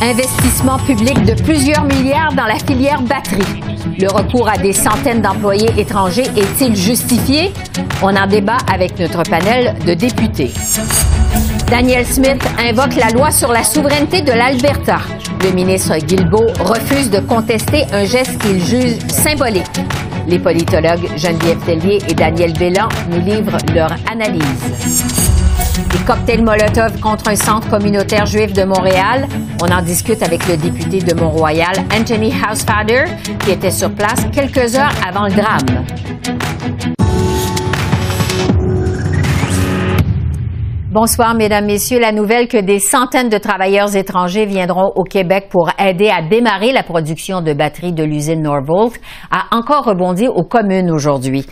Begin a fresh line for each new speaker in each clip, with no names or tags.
Investissement public de plusieurs milliards dans la filière batterie. Le recours à des centaines d'employés étrangers est-il justifié? On en débat avec notre panel de députés. Daniel Smith invoque la loi sur la souveraineté de l'Alberta. Le ministre Guilbeault refuse de contester un geste qu'il juge symbolique. Les politologues Geneviève Tellier et Daniel Bélan nous livrent leur analyse. Des cocktails Molotov contre un centre communautaire juif de Montréal. On en discute avec le député de Mont-Royal, Anthony Housefather, qui était sur place quelques heures avant le drame. Bonsoir, Mesdames, Messieurs. La nouvelle que des centaines de travailleurs étrangers viendront au Québec pour aider à démarrer la production de batteries de l'usine Norvolt a encore rebondi aux communes aujourd'hui.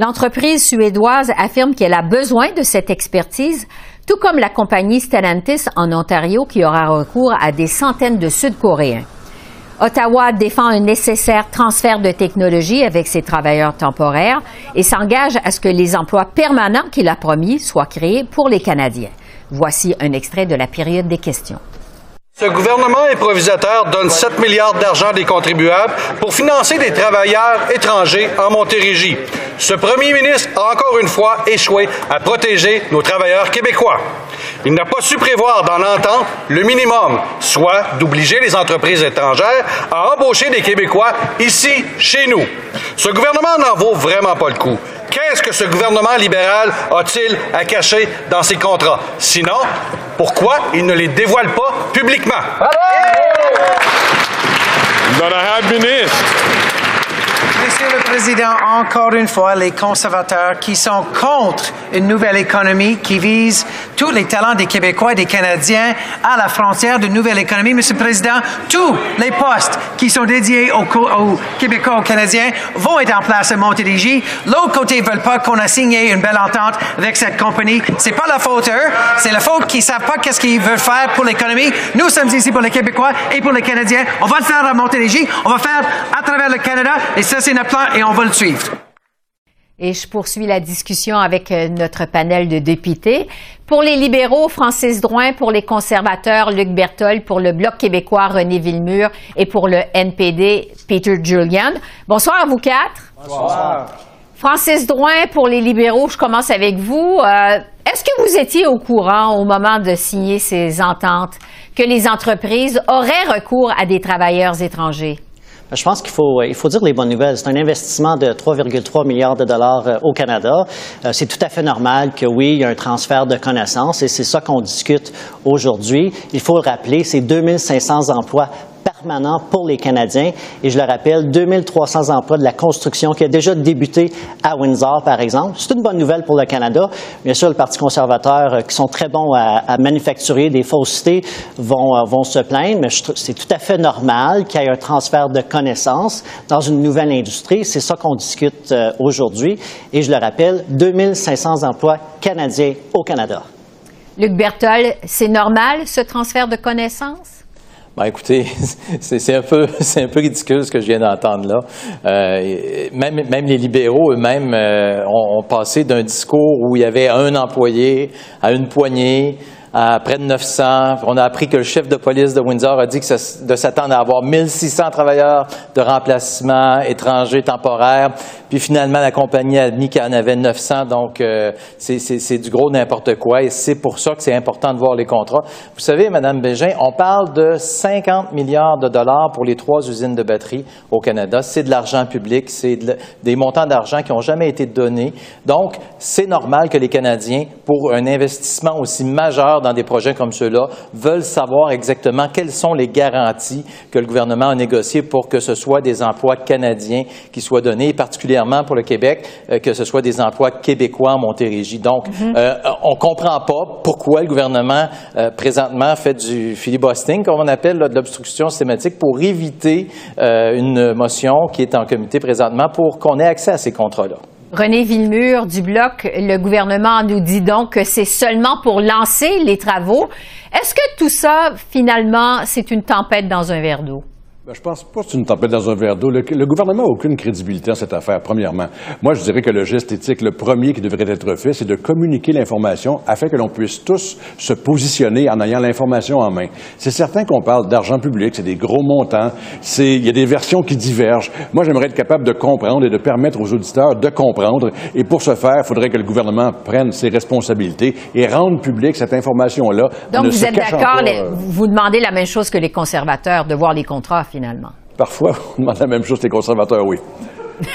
L'entreprise suédoise affirme qu'elle a besoin de cette expertise, tout comme la compagnie Stellantis en Ontario qui aura recours à des centaines de Sud-Coréens. Ottawa défend un nécessaire transfert de technologie avec ses travailleurs temporaires et s'engage à ce que les emplois permanents qu'il a promis soient créés pour les Canadiens. Voici un extrait de la période des questions.
Ce gouvernement improvisateur donne 7 milliards d'argent des contribuables pour financer des travailleurs étrangers en Montérégie. Ce premier ministre a encore une fois échoué à protéger nos travailleurs québécois. Il n'a pas su prévoir dans l'entente le minimum, soit d'obliger les entreprises étrangères à embaucher des Québécois ici, chez nous. Ce gouvernement n'en vaut vraiment pas le coup. Qu'est-ce que ce gouvernement libéral a-t-il à cacher dans ses contrats? Sinon, pourquoi il ne les dévoile pas publiquement?
Monsieur le Président, encore une fois, les conservateurs qui sont contre une nouvelle économie qui vise tous les talents des Québécois et des Canadiens à la frontière d'une nouvelle économie. Monsieur le Président, tous les postes qui sont dédiés aux, Québécois, aux Canadiens vont être en place à Montérégie. L'autre côté ne veulent pas qu'on a signé une belle entente avec cette compagnie. C'est pas la faute eux, c'est la faute qu'ils savent pas qu'est-ce qu'ils veulent faire pour l'économie. Nous sommes ici pour les Québécois et pour les Canadiens. On va le faire à Montérégie, on va le faire à travers le Canada et ça c'est notre plan et on va le suivre.
Et je poursuis la discussion avec euh, notre panel de députés. Pour les libéraux, Francis Drouin, pour les conservateurs, Luc Berthold, pour le Bloc québécois, René Villemur et pour le NPD, Peter Julian. Bonsoir à vous quatre.
Bonsoir.
Francis Drouin, pour les libéraux, je commence avec vous. Euh, est-ce que vous étiez au courant au moment de signer ces ententes que les entreprises auraient recours à des travailleurs étrangers?
Je pense qu'il faut, il faut dire les bonnes nouvelles. C'est un investissement de 3,3 milliards de dollars euh, au Canada. Euh, c'est tout à fait normal que oui, il y a un transfert de connaissances et c'est ça qu'on discute aujourd'hui. Il faut le rappeler, c'est 2500 emplois permanent pour les Canadiens. Et je le rappelle, 2300 emplois de la construction qui a déjà débuté à Windsor, par exemple. C'est une bonne nouvelle pour le Canada. Bien sûr, le Parti conservateur, euh, qui sont très bons à, manufacturer des faussetés, vont, euh, vont se plaindre, mais c'est tout à fait normal qu'il y ait un transfert de connaissances dans une nouvelle industrie. C'est ça qu'on discute euh, aujourd'hui. Et je le rappelle, 2500 emplois canadiens au Canada.
Luc Berthold, c'est normal ce transfert de connaissances?
Ben, écoutez, c'est un peu un peu ridicule ce que je viens d'entendre là. Euh, même, même les libéraux eux-mêmes euh, ont, passé d'un discours où il y avait un employé à une poignée à près de 900. On a appris que le chef de police de Windsor a dit que de s'attendre à avoir 1600 travailleurs de remplacement étrangers temporaires. Puis finalement, la compagnie a admis qu'il y en avait 900. Donc, euh, c'est du gros n'importe quoi. Et c'est pour ça que c'est important de voir les contrats. Vous savez, Madame Bégin, on parle de 50 milliards de dollars pour les trois usines de batterie au Canada. C'est de l'argent public. C'est des montants d'argent qui n'ont jamais été donnés. Donc, c'est normal que les Canadiens, pour un investissement aussi majeur investisseurs dans des projets comme ceux-là veulent savoir exactement quelles sont les garanties que le gouvernement a négociées pour que ce soit des emplois canadiens qui soient donnés, et particulièrement pour le Québec, euh, que ce soit des emplois québécois en Montérégie. Donc,
Mhm.
euh, on comprend pas pourquoi le gouvernement euh, présentement fait du filibustering, comme on appelle, là, de l'obstruction systématique, pour éviter une motion qui est en comité présentement pour qu'on ait accès à ces contrats-là.
René Villemur du Bloc, le gouvernement nous dit donc que c'est seulement pour lancer les travaux. Est-ce que tout ça, finalement, c'est une tempête dans un verre d'eau?
Ben, je pense pas que c'est une tempête dans un verre d'eau. Le, le gouvernement n'a aucune crédibilité dans cette affaire, premièrement. Moi, je dirais que le geste éthique, le premier qui devrait être fait, c'est de communiquer l'information afin que l'on puisse tous se positionner en ayant l'information en main. C'est certain qu'on parle d'argent public, c'est des gros montants, c'est, il y a des versions qui divergent. Moi, j'aimerais être capable de comprendre et de permettre aux auditeurs de comprendre. Et pour ce faire, il faudrait que le gouvernement prenne ses responsabilités et rende publique cette information-là. en
Donc, vous êtes d'accord,
euh,
vous demandez la même chose que les conservateurs, de voir les contrats, finalement.
Parfois, on demande la même chose les conservateurs, oui.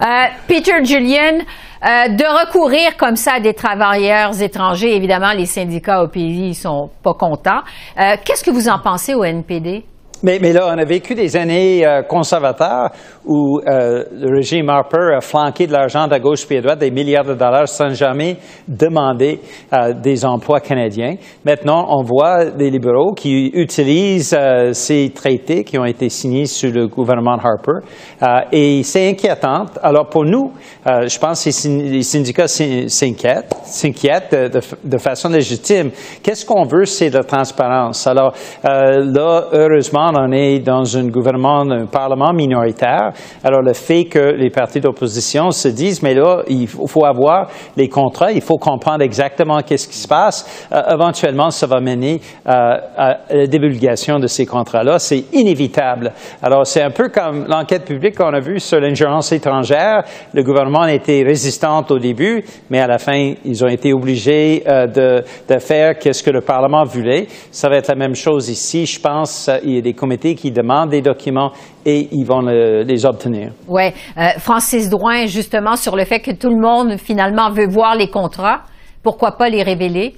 Euh, Peter Julian, euh, de recourir comme ça à des travailleurs étrangers, évidemment, les syndicats au pays sont pas contents. Euh, Qu'est-ce que vous en pensez au NPD?
Mais, mais là, on a vécu des années euh, conservateurs où euh, le régime Harper a flanqué de l'argent de gauche et à droite, des milliards de dollars, sans jamais demander euh, des emplois canadiens. Maintenant, on voit des libéraux qui utilisent euh, ces traités qui ont été signés sous le gouvernement Harper. Euh, et c'est inquiétant. Alors, pour nous, euh, je pense que les syn- les syndicats s'in- s'inquiètent, s'inquiètent de, de- de façon légitime. Qu'est-ce qu'on veut, c'est de la transparence? Alors, là, heureusement, on est dans un gouvernement, un parlement minoritaire. Alors, le fait que les partis d'opposition se disent, mais là, il faut avoir les contrats, il faut comprendre exactement qu'est-ce qui se passe. Euh, éventuellement, ça va mener euh, à la divulgation de ces contrats-là. C'est inévitable. Alors, c'est un peu comme l'enquête publique qu'on a vue sur l'ingérence étrangère. Le gouvernement était résistant au début, mais à la fin, ils ont été obligés euh, de, faire qu'est-ce que le Parlement voulait. Ça va être la même chose ici. Je pense euh, il y a des comités qui demandent des documents et ils vont le- les obtenir.
Ouais, euh, Francis Drouin, justement, sur le fait que tout le monde, finalement, veut voir les contrats. Pourquoi pas les révéler?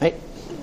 Mais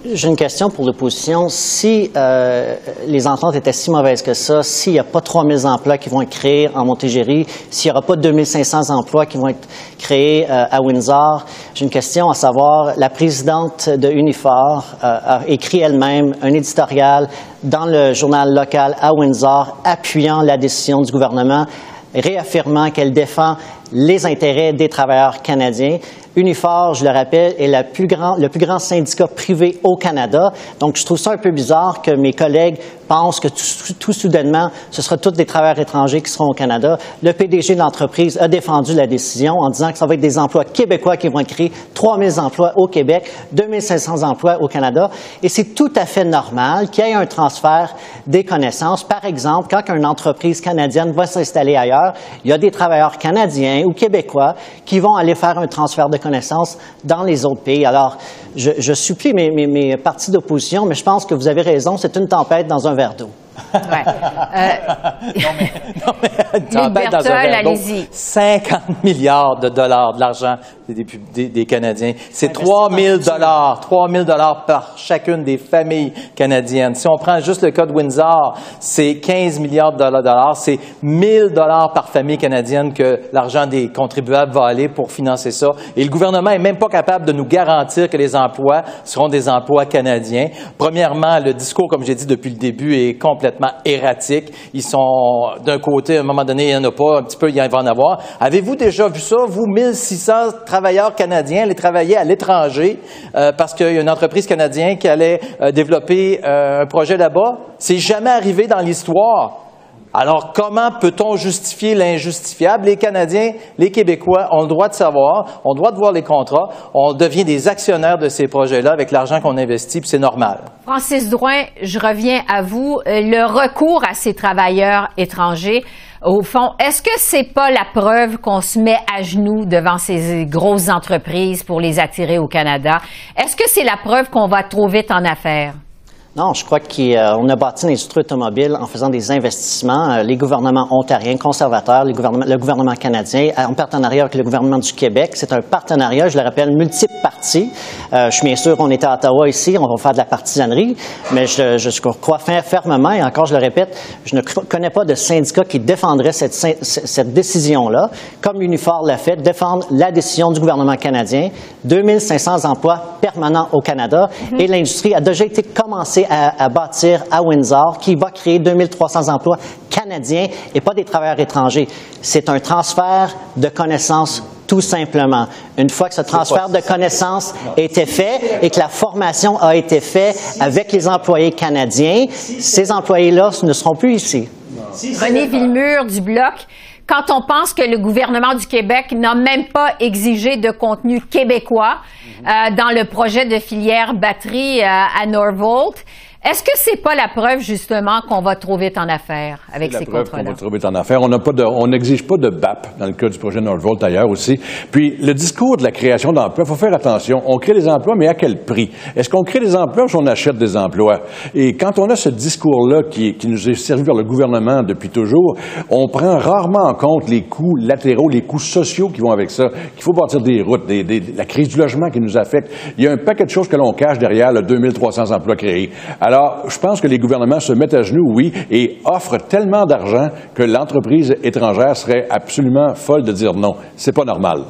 J'ai une question pour l'opposition. Si euh, les ententes étaient si mauvaises que ça, s'il n'y a pas 3 000 emplois qui vont être créés en Montérégie, s'il n'y aura pas 2 500 emplois qui vont être créés euh, à Windsor, j'ai une question à savoir, la présidente de Unifor euh, a écrit elle-même un éditorial dans le journal local à Windsor appuyant la décision du gouvernement réaffirmant qu'elle défend les intérêts des travailleurs canadiens. Unifor, je le rappelle, est la plus grand, le plus grand syndicat privé au Canada. Donc, je trouve ça un peu bizarre que mes collègues pensent que tout, tout soudainement, ce sera tous des travailleurs étrangers qui seront au Canada. Le PDG de l'entreprise a défendu la décision en disant que ça va être des emplois québécois qui vont créés, 3 000 emplois au Québec, 2 500 emplois au Canada. Et c'est tout à fait normal qu'il y ait un transfert des connaissances. Par exemple, quand une entreprise canadienne va s'installer ailleurs, il y a des travailleurs canadiens ou québécois qui vont aller faire un transfert de connaissances dans les autres pays. Alors, je, supplie mes partis d'opposition, mais je pense que vous avez raison, c'est une tempête dans un verre d'eau.
Ouais. Euh,
Une tempête dans un
Berthold,
verre d'eau.
allez-y.
50 milliards de dollars de l'argent des, des- des Canadiens. C'est 3 000 dollars, 3 000 dollars par chacune des familles canadiennes. Si on prend juste le cas de Windsor, c'est 15 milliards de dollars. C'est 1000 dollars par famille canadienne que l'argent des contribuables va aller pour financer ça. Et le gouvernement est même pas capable de nous garantir que les emplois seront des emplois canadiens. Premièrement, le discours, comme j'ai dit depuis le début, est complètement erratique. Ils sont d'un côté, à un moment donné, il n'y en a pas, un petit peu, il va en avoir. Avez-vous déjà vu ça, vous, 1600 travailleurs canadiens aller travailler à l'étranger euh, parce qu'il y a une entreprise canadienne qui allait euh, développer euh, un projet là-bas? C'est jamais arrivé dans l'histoire. Alors, comment peut-on justifier l'injustifiable? Les Canadiens, les Québécois ont le droit de savoir, ont le droit de voir les contrats, on devient des actionnaires de ces projets-là avec l'argent qu'on investit, puis c'est normal.
Francis Drouin, je reviens à vous. Euh, Le recours à ces travailleurs étrangers, au fond, est-ce que c'est pas la preuve qu'on se met à genoux devant ces grosses entreprises pour les attirer au Canada? Est-ce que c'est la preuve qu'on va trop vite en affaires?
Non, je crois qu'on a bâti l'industrie automobile en faisant des investissements. Euh, les gouvernements ontariens, conservateurs, les gouvernements, le gouvernement canadien, en partenariat avec le gouvernement du Québec. C'est un partenariat, je le rappelle, multiple parties. Euh, je suis bien sûr, on est à Ottawa ici, on va faire de la partisanerie, mais je, je crois fermement, et encore je le répète, je ne connais pas de syndicat qui défendrait cette, cette décision-là, comme Unifor l'a fait, défendre la décision du gouvernement canadien. 2500 emplois permanents au Canada, mm-hmm. et l'industrie a déjà été commencée à, bâtir à Windsor, qui va créer 2300 emplois canadiens et pas des travailleurs étrangers. C'est un transfert de connaissances tout simplement. Une fois que ce transfert de connaissances a été fait et que la formation a été faite avec les employés canadiens, ces employés-là ne seront plus ici.
René Villemur du Bloc, quand on pense que le gouvernement du Québec n'a même pas exigé de contenu québécois euh, dans le projet de filière batterie euh, à Norvolt, est-ce que c'est pas la preuve justement qu'on va trop vite en affaires avec ces contrats-là?
On va trop vite en affaires. On n'a pas de, on n'exige pas de BAP dans le cas du projet Northvolt ailleurs aussi. Puis le discours de la création d'emplois, il faut faire attention. On crée des emplois, mais à quel prix? Est-ce qu'on crée des emplois ou on achète des emplois? Et quand on a ce discours-là qui, qui nous est servi par le gouvernement depuis toujours, on prend rarement en compte les coûts latéraux, les coûts sociaux qui vont avec ça. Qu'il faut bâtir des routes, des, des, la crise du logement qui nous affecte. Il y a un paquet de choses que l'on cache derrière le 2300 emplois créés. Alors, je pense que les gouvernements se mettent à genoux, oui, et offrent tellement d'argent que l'entreprise étrangère serait absolument folle de dire non. C'est pas normal.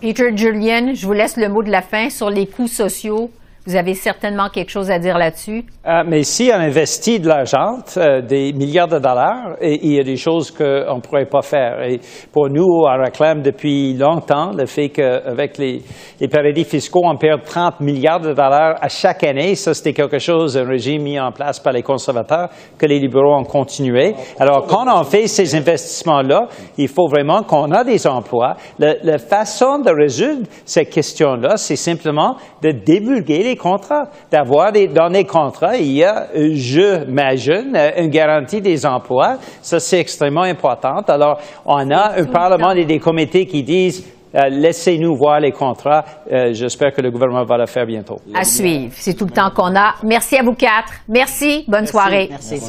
Peter Julian, je vous laisse le mot de la fin sur les coûts sociaux vous avez certainement quelque chose à dire là-dessus?
Euh, mais si on investit de l'argent, euh, des milliards de dollars, il y a des choses qu'on ne pourrait pas faire. Et pour nous, on réclame depuis longtemps le fait qu'avec les, les paradis fiscaux, on perd 30 milliards de dollars à chaque année. Ça, c'était quelque chose, un régime mis en place par les conservateurs que les libéraux ont continué. Alors, quand on fait ces investissements-là, il faut vraiment qu'on a des emplois. la façon de résoudre ces questions-là, c'est simplement de divulguer les contrats, d'avoir des, dans les contrats, il y a, je m'imagine, une garantie des emplois. Ça, c'est extrêmement important. Alors, on a un Parlement et des comités qui disent euh, laissez-nous voir les contrats. Euh, j'espère que le gouvernement va le faire bientôt.
À suivre. C'est tout le temps qu'on a. Merci à vous quatre. Merci. Bonne soirée.
Merci.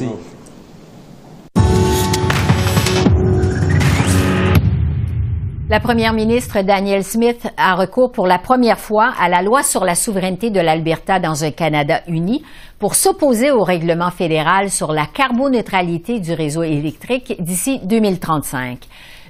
La première ministre Danielle Smith a recours pour la première fois à la loi sur la souveraineté de l'Alberta dans un Canada uni pour s'opposer au règlement fédéral sur la carboneutralité du réseau électrique d'ici 2035.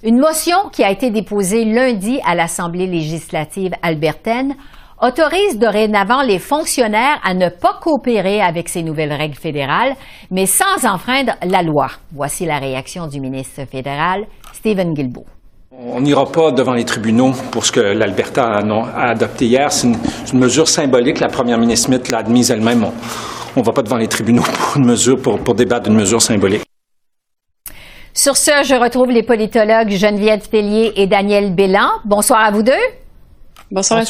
Une motion qui a été déposée lundi à l'Assemblée législative albertaine autorise dorénavant les fonctionnaires à ne pas coopérer avec ces nouvelles règles fédérales, mais sans enfreindre la loi. Voici la réaction du ministre fédéral, Stephen Guilbeault.
On n'ira pas devant les tribunaux pour ce que l'Alberta a, adopté hier. C'est une, mesure symbolique. La première ministre Smith l'a admise elle-même. On ne va pas devant les tribunaux pour une mesure, pour, pour débattre d'une mesure symbolique.
Sur ce, je retrouve les politologues Geneviève Tellier et Daniel Bélan. Bonsoir à vous deux.
Bonsoir,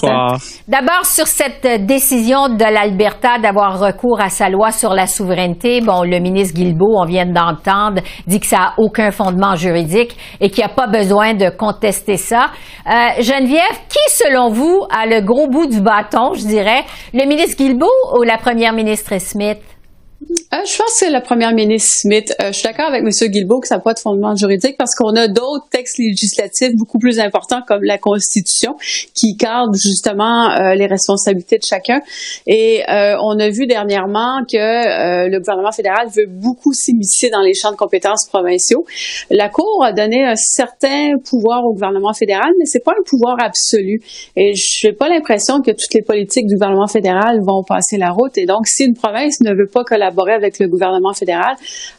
D'abord, sur cette décision de l'Alberta d'avoir recours à sa loi sur la souveraineté, bon, le ministre Guilbeault, on vient d'entendre, dit que ça n'a aucun fondement juridique et qu'il n'y a pas besoin de contester ça. Euh, Geneviève, qui, selon vous, a le gros bout du bâton, je dirais, le ministre Guilbeault ou la première ministre Smith?
Euh, je pense que c'est la première ministre Smith. Euh, je suis d'accord avec M. Guilbeault que ça n'a pas de fondement juridique parce qu'on a d'autres textes législatifs beaucoup plus importants comme la Constitution qui cadrent justement euh, les responsabilités de chacun. Et on a vu dernièrement que le gouvernement fédéral veut beaucoup s'immiscer dans les champs de compétences provinciaux. La Cour a donné un certain pouvoir au gouvernement fédéral, mais c'est pas un pouvoir absolu. Et je n'ai pas l'impression que toutes les politiques du gouvernement fédéral vont passer la route. Et donc, si une province ne veut pas collaborer avec le gouvernement fédéral,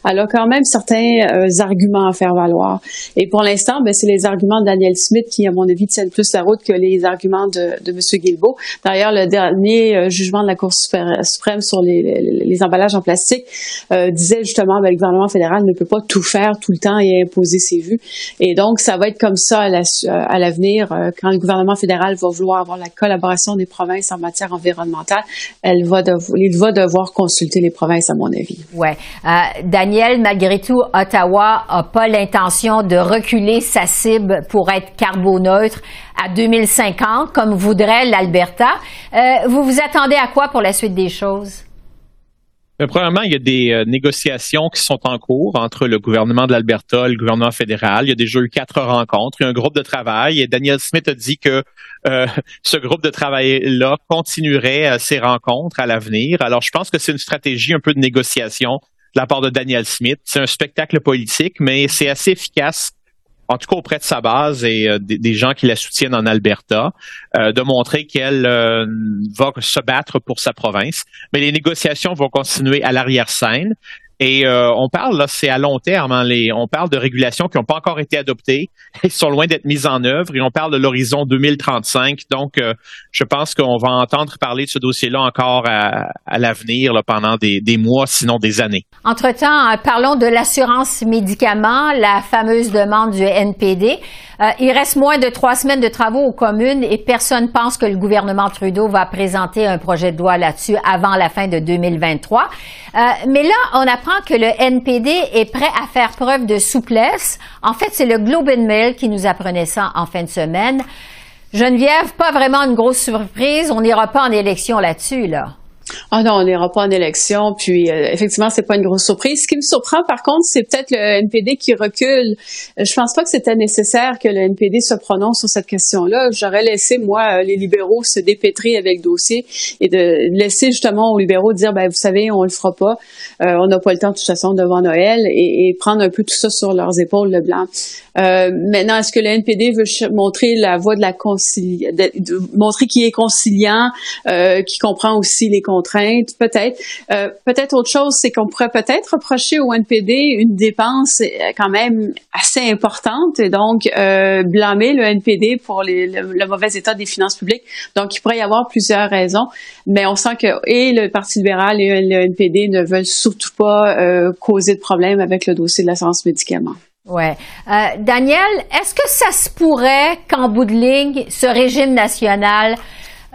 elle a quand même certains euh, arguments à faire valoir. Et pour l'instant, ben, c'est les arguments de Daniel Smith qui, à mon avis, tiennent plus la route que les arguments de, de M. Guilbeault. D'ailleurs, le dernier euh, jugement de la Cour suprême sur les, emballages en plastique euh, disait justement que ben, le gouvernement fédéral ne peut pas tout faire tout le temps et imposer ses vues. Et donc, ça va être comme ça à l'avenir. quand le gouvernement fédéral va vouloir avoir la collaboration des provinces en matière environnementale, il va devoir consulter les provinces à mon avis.
Ouais. Euh, Daniel, malgré tout, Ottawa n'a pas l'intention de reculer sa cible pour être carboneutre à 2050, comme voudrait l'Alberta. Euh, vous vous attendez à quoi pour la suite des choses?
Mais premièrement, il y a des euh, négociations qui sont en cours entre le gouvernement de l'Alberta et le gouvernement fédéral. Il y a déjà eu quatre rencontres. Il y a un groupe de travail et Daniel Smith a dit que euh, ce groupe de travail-là continuerait euh, ses rencontres à l'avenir. Alors, je pense que c'est une stratégie un peu de négociation de la part de Daniel Smith. C'est un spectacle politique, mais c'est assez efficace en tout cas auprès de sa base et euh, des, gens qui la soutiennent en Alberta, euh, de montrer qu'elle euh, va se battre pour sa province. Mais les négociations vont continuer à l'arrière-scène. Et euh, on parle, là, c'est à long terme, hein, les, on parle de régulations qui n'ont pas encore été adoptées, qui sont loin d'être mises en œuvre, et on parle de l'horizon 2035. Donc, euh, je pense qu'on va entendre parler de ce dossier-là encore à, à l'avenir pendant des, des, mois, sinon des années.
Entre-temps, euh, parlons de l'assurance médicaments, la fameuse demande du NPD. Euh, il reste moins de trois semaines de travaux aux communes et personne pense que le gouvernement Trudeau va présenter un projet de loi là-dessus avant la fin de 2023. Euh, mais là, on apprend que le NPD est prêt à faire preuve de souplesse. En fait, c'est le Globe and Mail qui nous apprenait ça en fin de semaine. Geneviève, pas vraiment une grosse surprise. On n'ira pas en élection là-dessus, là.
Ah non, on n'ira pas en élection. Puis euh, effectivement, c'est pas une grosse surprise. Ce qui me surprend, par contre, c'est peut-être le NPD qui recule. Euh, je pense pas que c'était nécessaire que le NPD se prononce sur cette question-là. J'aurais laissé moi euh, les libéraux se dépêtrer avec dossier et de laisser justement aux libéraux dire, ben vous savez, on le fera pas. on n'a pas le temps de toute façon devant Noël et, prendre un peu tout ça sur leurs épaules, le blanc. maintenant, est-ce que le NPD veut montrer la voie de la conciliation, montrer qu'il est conciliant, qui comprend aussi les peut-être. Euh, peut-être autre chose, c'est qu'on pourrait peut-être reprocher au NPD une dépense euh, quand même assez importante et donc euh, blâmer le NPD pour le, mauvais état des finances publiques. Donc, il pourrait y avoir plusieurs raisons, mais on sent que et le Parti libéral et le NPD ne veulent surtout pas causer de problèmes avec le dossier de l'assurance médicaments.
Ouais. Daniel, est-ce que ça se pourrait qu'en bout de ligne, ce régime national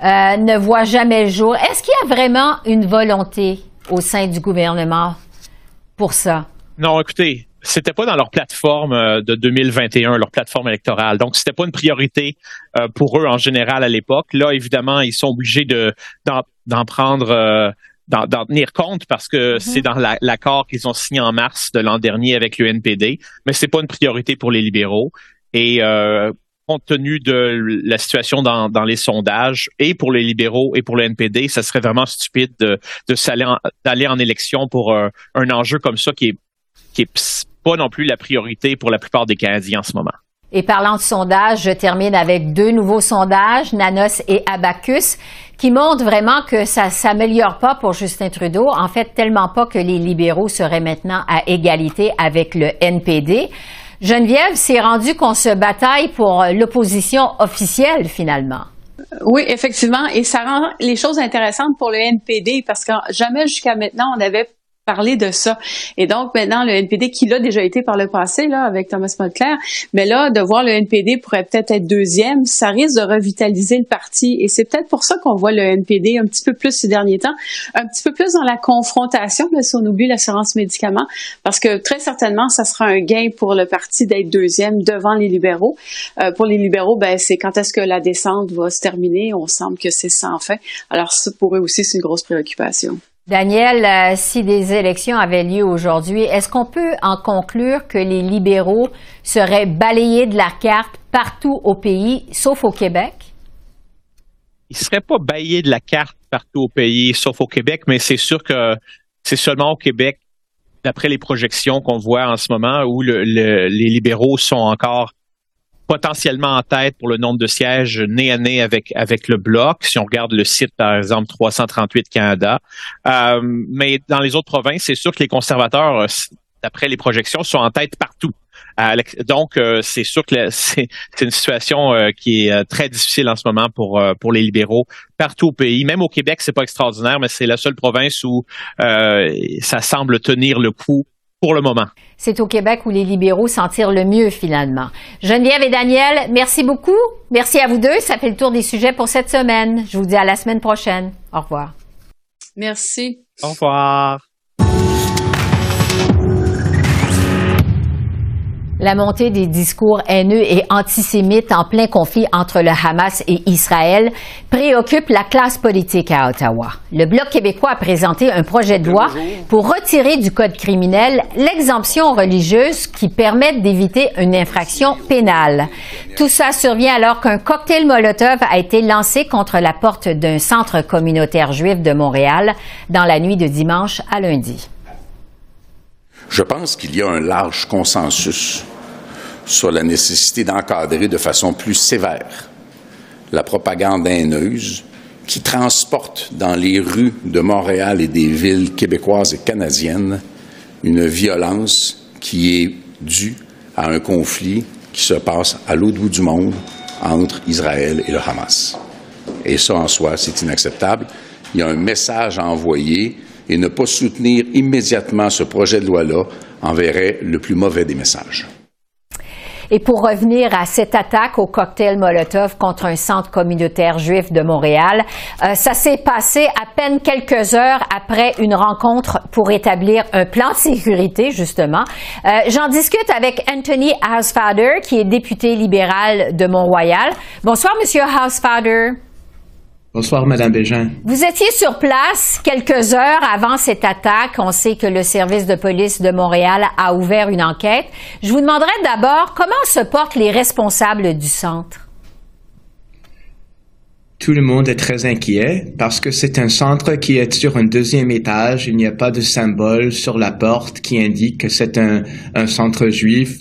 euh, ne voit jamais le jour. Est-ce qu'il y a vraiment une volonté au sein du gouvernement pour ça?
Non, écoutez, c'était pas dans leur plateforme euh, de 2021, leur plateforme électorale. Donc, c'était pas une priorité euh, pour eux en général à l'époque. Là, évidemment, ils sont obligés de d'en prendre, d'en tenir compte parce que mm-hmm. c'est dans l'accord qu'ils ont signé en mars de l'an dernier avec le NPD. Mais c'est pas une priorité pour les libéraux. Et compte tenu de la situation dans, les sondages, et pour les libéraux et pour le NPD, ça serait vraiment stupide de, d'aller en, élection pour un, enjeu comme ça qui est, qui est pas non plus la priorité pour la plupart des Canadiens en ce moment.
Et parlant de sondages, je termine avec deux nouveaux sondages, Nanos et Abacus, qui montrent vraiment que ça s'améliore pas pour Justin Trudeau. En fait, tellement pas que les libéraux seraient maintenant à égalité avec le NPD. Geneviève, c'est rendu qu'on se bataille pour l'opposition officielle finalement.
Oui, effectivement, et ça rend les choses intéressantes pour le NPD parce que jamais jusqu'à maintenant on avait parler de ça. Et donc maintenant le NPD qui l'a déjà été par le passé là avec Thomas Mulcair, mais là de voir le NPD pourrait peut-être être deuxième, ça risque de revitaliser le parti et c'est peut-être pour ça qu'on voit le NPD un petit peu plus ces derniers temps, un petit peu plus dans la confrontation là, si on oublie l'assurance médicaments parce que très certainement ça sera un gain pour le parti d'être deuxième devant les libéraux. Euh, pour les libéraux, ben c'est quand est-ce que la descente va se terminer, on semble que c'est sans fin. Alors ça pour eux aussi c'est une grosse préoccupation.
Daniel, euh, si des élections avaient lieu aujourd'hui, est-ce qu'on peut en conclure que les libéraux seraient balayés de la carte partout au pays, sauf au Québec?
Ils ne seraient pas balayés de la carte partout au pays, sauf au Québec, mais c'est sûr que c'est seulement au Québec, d'après les projections qu'on voit en ce moment, où les libéraux sont encore potentiellement en tête pour le nombre de sièges nez à nez avec, avec le bloc, si on regarde le site, par exemple, 338 Canada. Euh, mais dans les autres provinces, c'est sûr que les conservateurs, euh, d'après les projections, sont en tête partout. donc, euh, c'est sûr que c'est une situation qui est très difficile en ce moment pour pour les libéraux partout au pays. Même au Québec, c'est pas extraordinaire, mais c'est la seule province où ça semble tenir le coup pour le moment.
C'est au Québec où les libéraux s'en tirent le mieux finalement. Geneviève et Daniel, merci beaucoup. Merci à vous deux. Ça fait le tour des sujets pour cette semaine. Je vous dis à la semaine prochaine. Au revoir.
Merci.
Au revoir.
La montée des discours haineux et antisémites en plein conflit entre le Hamas et Israël préoccupe la classe politique à Ottawa. Le Bloc québécois a présenté un projet de loi pour retirer du code criminel l'exemption religieuse qui permet d'éviter une infraction pénale. Tout ça survient alors qu'un cocktail Molotov a été lancé contre la porte d'un centre communautaire juif de Montréal dans la nuit de dimanche à lundi.
Je pense qu'il y a un large consensus sur la nécessité d'encadrer de façon plus sévère la propagande haineuse qui transporte dans les rues de Montréal et des villes québécoises et canadiennes une violence qui est due à un conflit qui se passe à l'autre bout du monde entre Israël et le Hamas. Et ça, en soi, c'est inacceptable. Il y a un message à envoyer et ne pas soutenir immédiatement ce projet de loi-là enverrait le plus mauvais des messages.
Et pour revenir à cette attaque au cocktail Molotov contre un centre communautaire juif de Montréal, euh, ça s'est passé à peine quelques heures après une rencontre pour établir un plan de sécurité, justement. Euh, J'en discute avec Anthony Housefather, qui est député libéral de Mont-Royal. Bonsoir, Monsieur Housefather.
Bonsoir, Madame Bégin.
Vous étiez sur place quelques heures avant cette attaque. On sait que le service de police de Montréal a ouvert une enquête. Je vous demanderai d'abord comment se portent les responsables du centre.
Tout le monde est très inquiet parce que c'est un centre qui est sur un deuxième étage. Il n'y a pas de symbole sur la porte qui indique que c'est un, un, centre juif.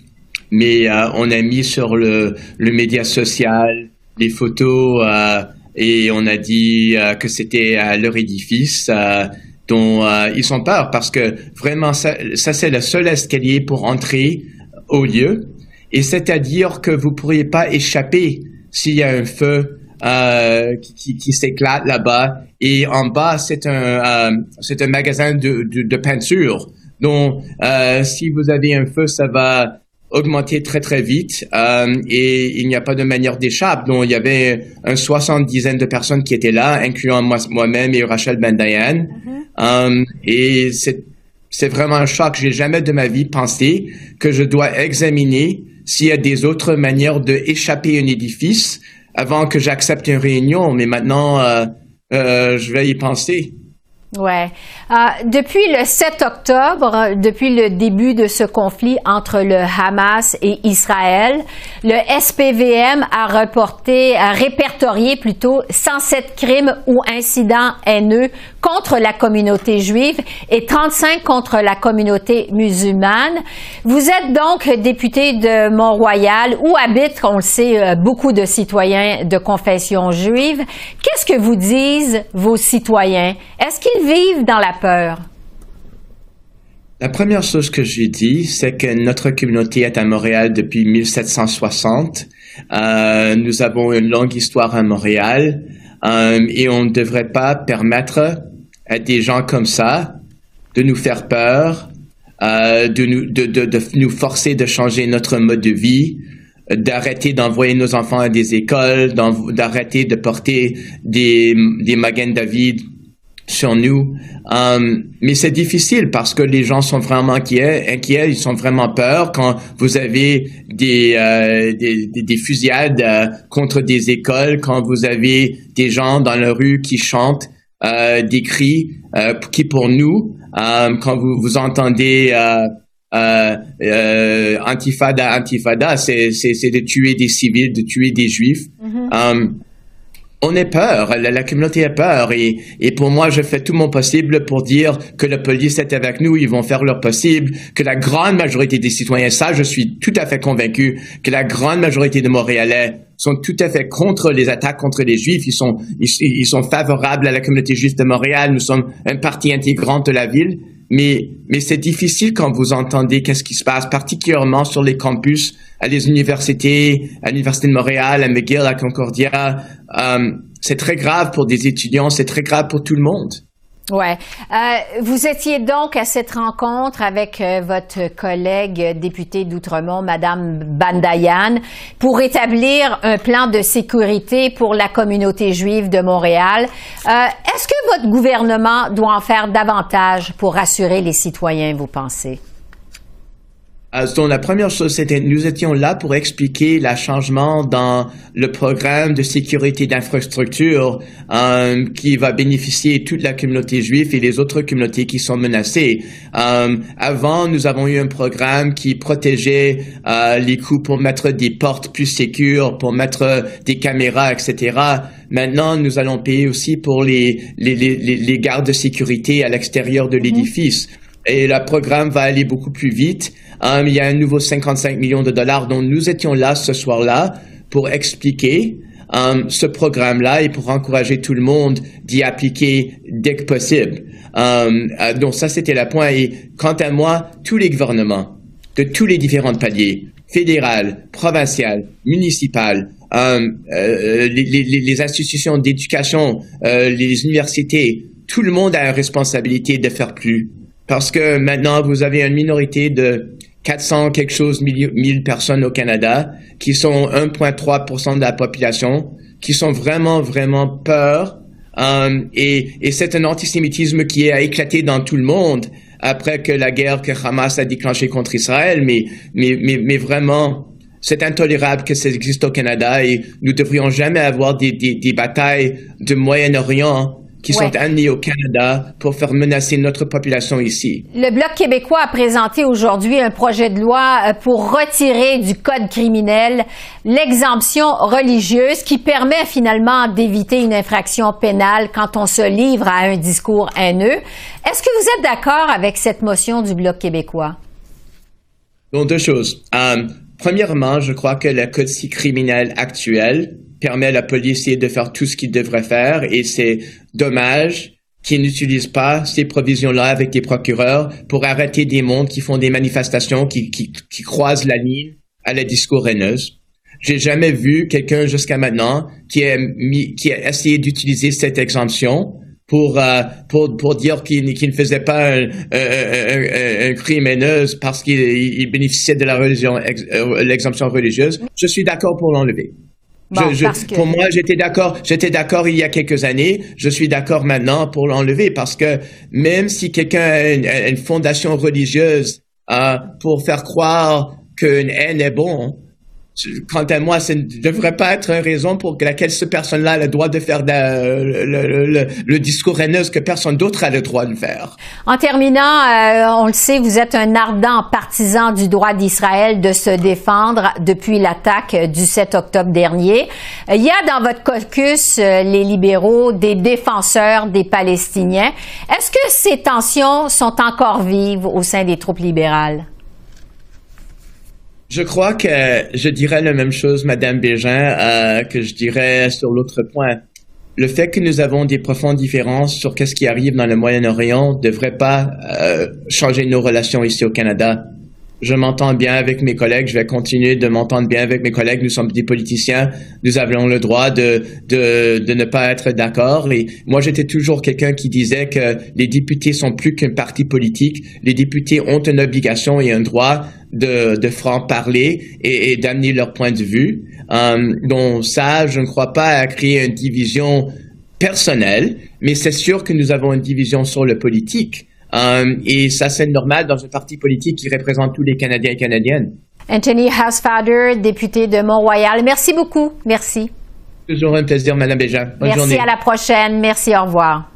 Mais euh, on a mis sur le, le média social les photos euh, et on a dit euh, que c'était euh, leur édifice euh, dont ils ont peur parce que vraiment ça, c'est le seul escalier pour entrer au lieu et c'est-à-dire que vous pourriez pas échapper s'il y a un feu euh, qui, s'éclate là-bas. Et en bas, c'est un, euh, c'est un magasin de, de, peinture. Donc, euh, si vous avez un feu, ça va augmenté très très vite euh, et il n'y a pas de manière d'échappe. Donc il y avait un soixante dizaine de personnes qui étaient là, incluant moi, moi-même et Rachel Bendayan. Mm-hmm. euh, et c'est vraiment un choc. J'ai jamais de ma vie pensé que je dois examiner s'il y a des autres manières de échapper à un édifice avant que j'accepte une réunion. Mais maintenant, euh, euh, je vais y penser.
Ouais. Euh, depuis le 7 octobre, depuis le début de ce conflit entre le Hamas et Israël, le SPVM a reporté, a répertorié plutôt 107 crimes ou incidents haineux contre la communauté juive et 35 contre la communauté musulmane. Vous êtes donc député de Mont-Royal où habitent, on le sait, euh, beaucoup de citoyens de confession juive. Qu'est-ce que vous disent vos citoyens? Est-ce qu'ils vivent dans la peur?
La première chose que j'ai dit, c'est que notre communauté est à Montréal depuis 1760. Euh, nous avons une longue histoire à Montréal euh, et on ne devrait pas permettre à des gens comme ça de nous faire peur, euh, de, nous, forcer de changer notre mode de vie, d'arrêter d'envoyer nos enfants à des écoles, d'arrêter de porter des, des Magen David sur nous. Um, mais c'est difficile parce que les gens sont vraiment inquiets, inquiets, ils sont vraiment peur quand vous avez des, euh, des, des, fusillades euh, contre des écoles, quand vous avez des gens dans la rue qui chantent euh, des cris euh, qui pour nous, quand vous, vous entendez euh, antifada, antifada, c'est de tuer des civils, de tuer des juifs. Mm-hmm. um, on est peur, la, communauté a peur et, et, pour moi, je fais tout mon possible pour dire que la police est avec nous, ils vont faire leur possible, que la grande majorité des citoyens, ça, je suis tout à fait convaincu, que la grande majorité de Montréalais sont tout à fait contre les attaques contre les Juifs, ils sont, ils, sont favorables à la communauté juive de Montréal, nous sommes une partie intégrante de la ville, mais, mais c'est difficile quand vous entendez qu'est-ce qui se passe, particulièrement sur les campus à les universités, à l'Université de Montréal, à McGill, à Concordia. Euh, c'est très grave pour des étudiants, c'est très grave pour tout le monde.
Ouais. Euh, vous étiez donc à cette rencontre avec euh, votre collègue députée d'Outremont, Madame Bandayan, pour établir un plan de sécurité pour la communauté juive de Montréal. Est-ce que votre gouvernement doit en faire davantage pour rassurer les citoyens, vous pensez?
Euh, donc, la première chose, c'était nous étions là pour expliquer le changement dans le programme de sécurité d'infrastructure euh, qui va bénéficier toute la communauté juive et les autres communautés qui sont menacées. Euh, avant, nous avons eu un programme qui protégeait euh, les coûts pour mettre des portes plus sécures, pour mettre des caméras, etc. Maintenant, nous allons payer aussi pour les, les, les, les gardes de sécurité à l'extérieur de l'édifice. Et le programme va aller beaucoup plus vite. Um, il y a un nouveau 55 millions de dollars dont nous étions là ce soir-là pour expliquer um, ce programme-là et pour encourager tout le monde d'y appliquer dès que possible. Um, euh, donc ça, c'était le point. Et quant à moi, tous les gouvernements de tous les différents paliers, fédéral, provincial, municipal, euh, les, institutions d'éducation, euh, les universités, tout le monde a une responsabilité de faire plus. Parce que maintenant, vous avez une minorité de 400 quelque chose mille personnes au Canada, qui sont 1,3% de la population, qui sont vraiment, vraiment peur. Um, et, et c'est un antisémitisme qui a éclaté dans tout le monde après que la guerre que Hamas a déclenchée contre Israël. Mais, mais, mais, mais vraiment, c'est intolérable que ça existe au Canada et nous devrions jamais avoir des, des, des batailles de Moyen-Orient qui sont amenés au Canada pour faire menacer notre population ici.
Le Bloc québécois a présenté aujourd'hui un projet de loi euh, pour retirer du code criminel l'exemption religieuse qui permet finalement d'éviter une infraction pénale quand on se livre à un discours haineux. Est-ce que vous êtes d'accord avec cette motion du Bloc québécois?
Donc, deux choses. Euh, premièrement, je crois que le code criminel actuel permet à la police de faire tout ce qu'il devrait faire et c'est dommage qu'ils n'utilisent pas ces provisions-là avec des procureurs pour arrêter des mondes qui font des manifestations, qui, qui, qui croisent la ligne à la discours haineuse. J'ai jamais vu quelqu'un jusqu'à maintenant qui a, qui essayé d'utiliser cette exemption pour, euh, pour, pour dire qu'il ne faisait pas un, crime haineux parce qu'il bénéficiait de la religion, euh, l'exemption religieuse. Je suis d'accord pour l'enlever Pour moi, j'étais d'accord. J'étais d'accord il y a quelques années. Je suis d'accord maintenant pour l'enlever parce que même si quelqu'un a une, fondation religieuse euh, pour faire croire qu'une haine est bon, quant à moi, ça ne devrait pas être une raison pour laquelle cette personne-là a le droit de faire le, discours haineux que personne d'autre a le droit de faire.
En terminant, euh, on le sait, vous êtes un ardent partisan du droit d'Israël de se défendre depuis l'attaque du 7 octobre dernier. Il y a dans votre caucus, euh, les libéraux, des défenseurs des Palestiniens. Est-ce que ces tensions sont encore vives au sein des troupes libérales?
Je crois que je dirais la même chose, Madame Bégin, euh, que je dirais sur l'autre point. Le fait que nous avons des profondes différences sur qu'est-ce qui arrive dans le Moyen-Orient ne devrait pas euh, changer nos relations ici au Canada je m'entends bien avec mes collègues, je vais continuer de m'entendre bien avec mes collègues. Nous sommes des politiciens, nous avons le droit de, de, ne pas être d'accord. Et moi, j'étais toujours quelqu'un qui disait que les députés sont plus qu'un parti politique. Les députés ont une obligation et un droit de, de franc-parler et, d'amener leur point de vue. Donc ça, je ne crois pas à créer une division personnelle, mais c'est sûr que nous avons une division sur le politique. Euh, et ça, c'est normal dans un parti politique qui représente tous les Canadiens et Canadiennes.
Anthony Housefather, député de Mont-Royal. Merci beaucoup. Merci.
Toujours un plaisir, Madame Béja.
Bonne Merci, à la prochaine. Merci, au revoir.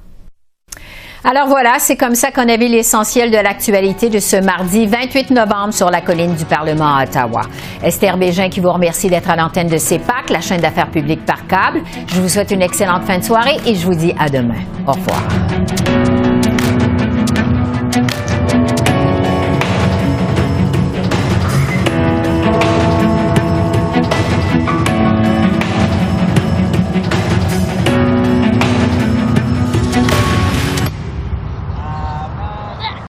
Alors voilà, c'est comme ça qu'on a vu l'essentiel de l'actualité de ce mardi 28 novembre sur la colline du Parlement à Ottawa. Esther Bégin qui vous remercie d'être à l'antenne de CEPAC, la chaîne d'affaires publiques par câble. Je vous souhaite une excellente fin de soirée et je vous dis à demain. Au revoir.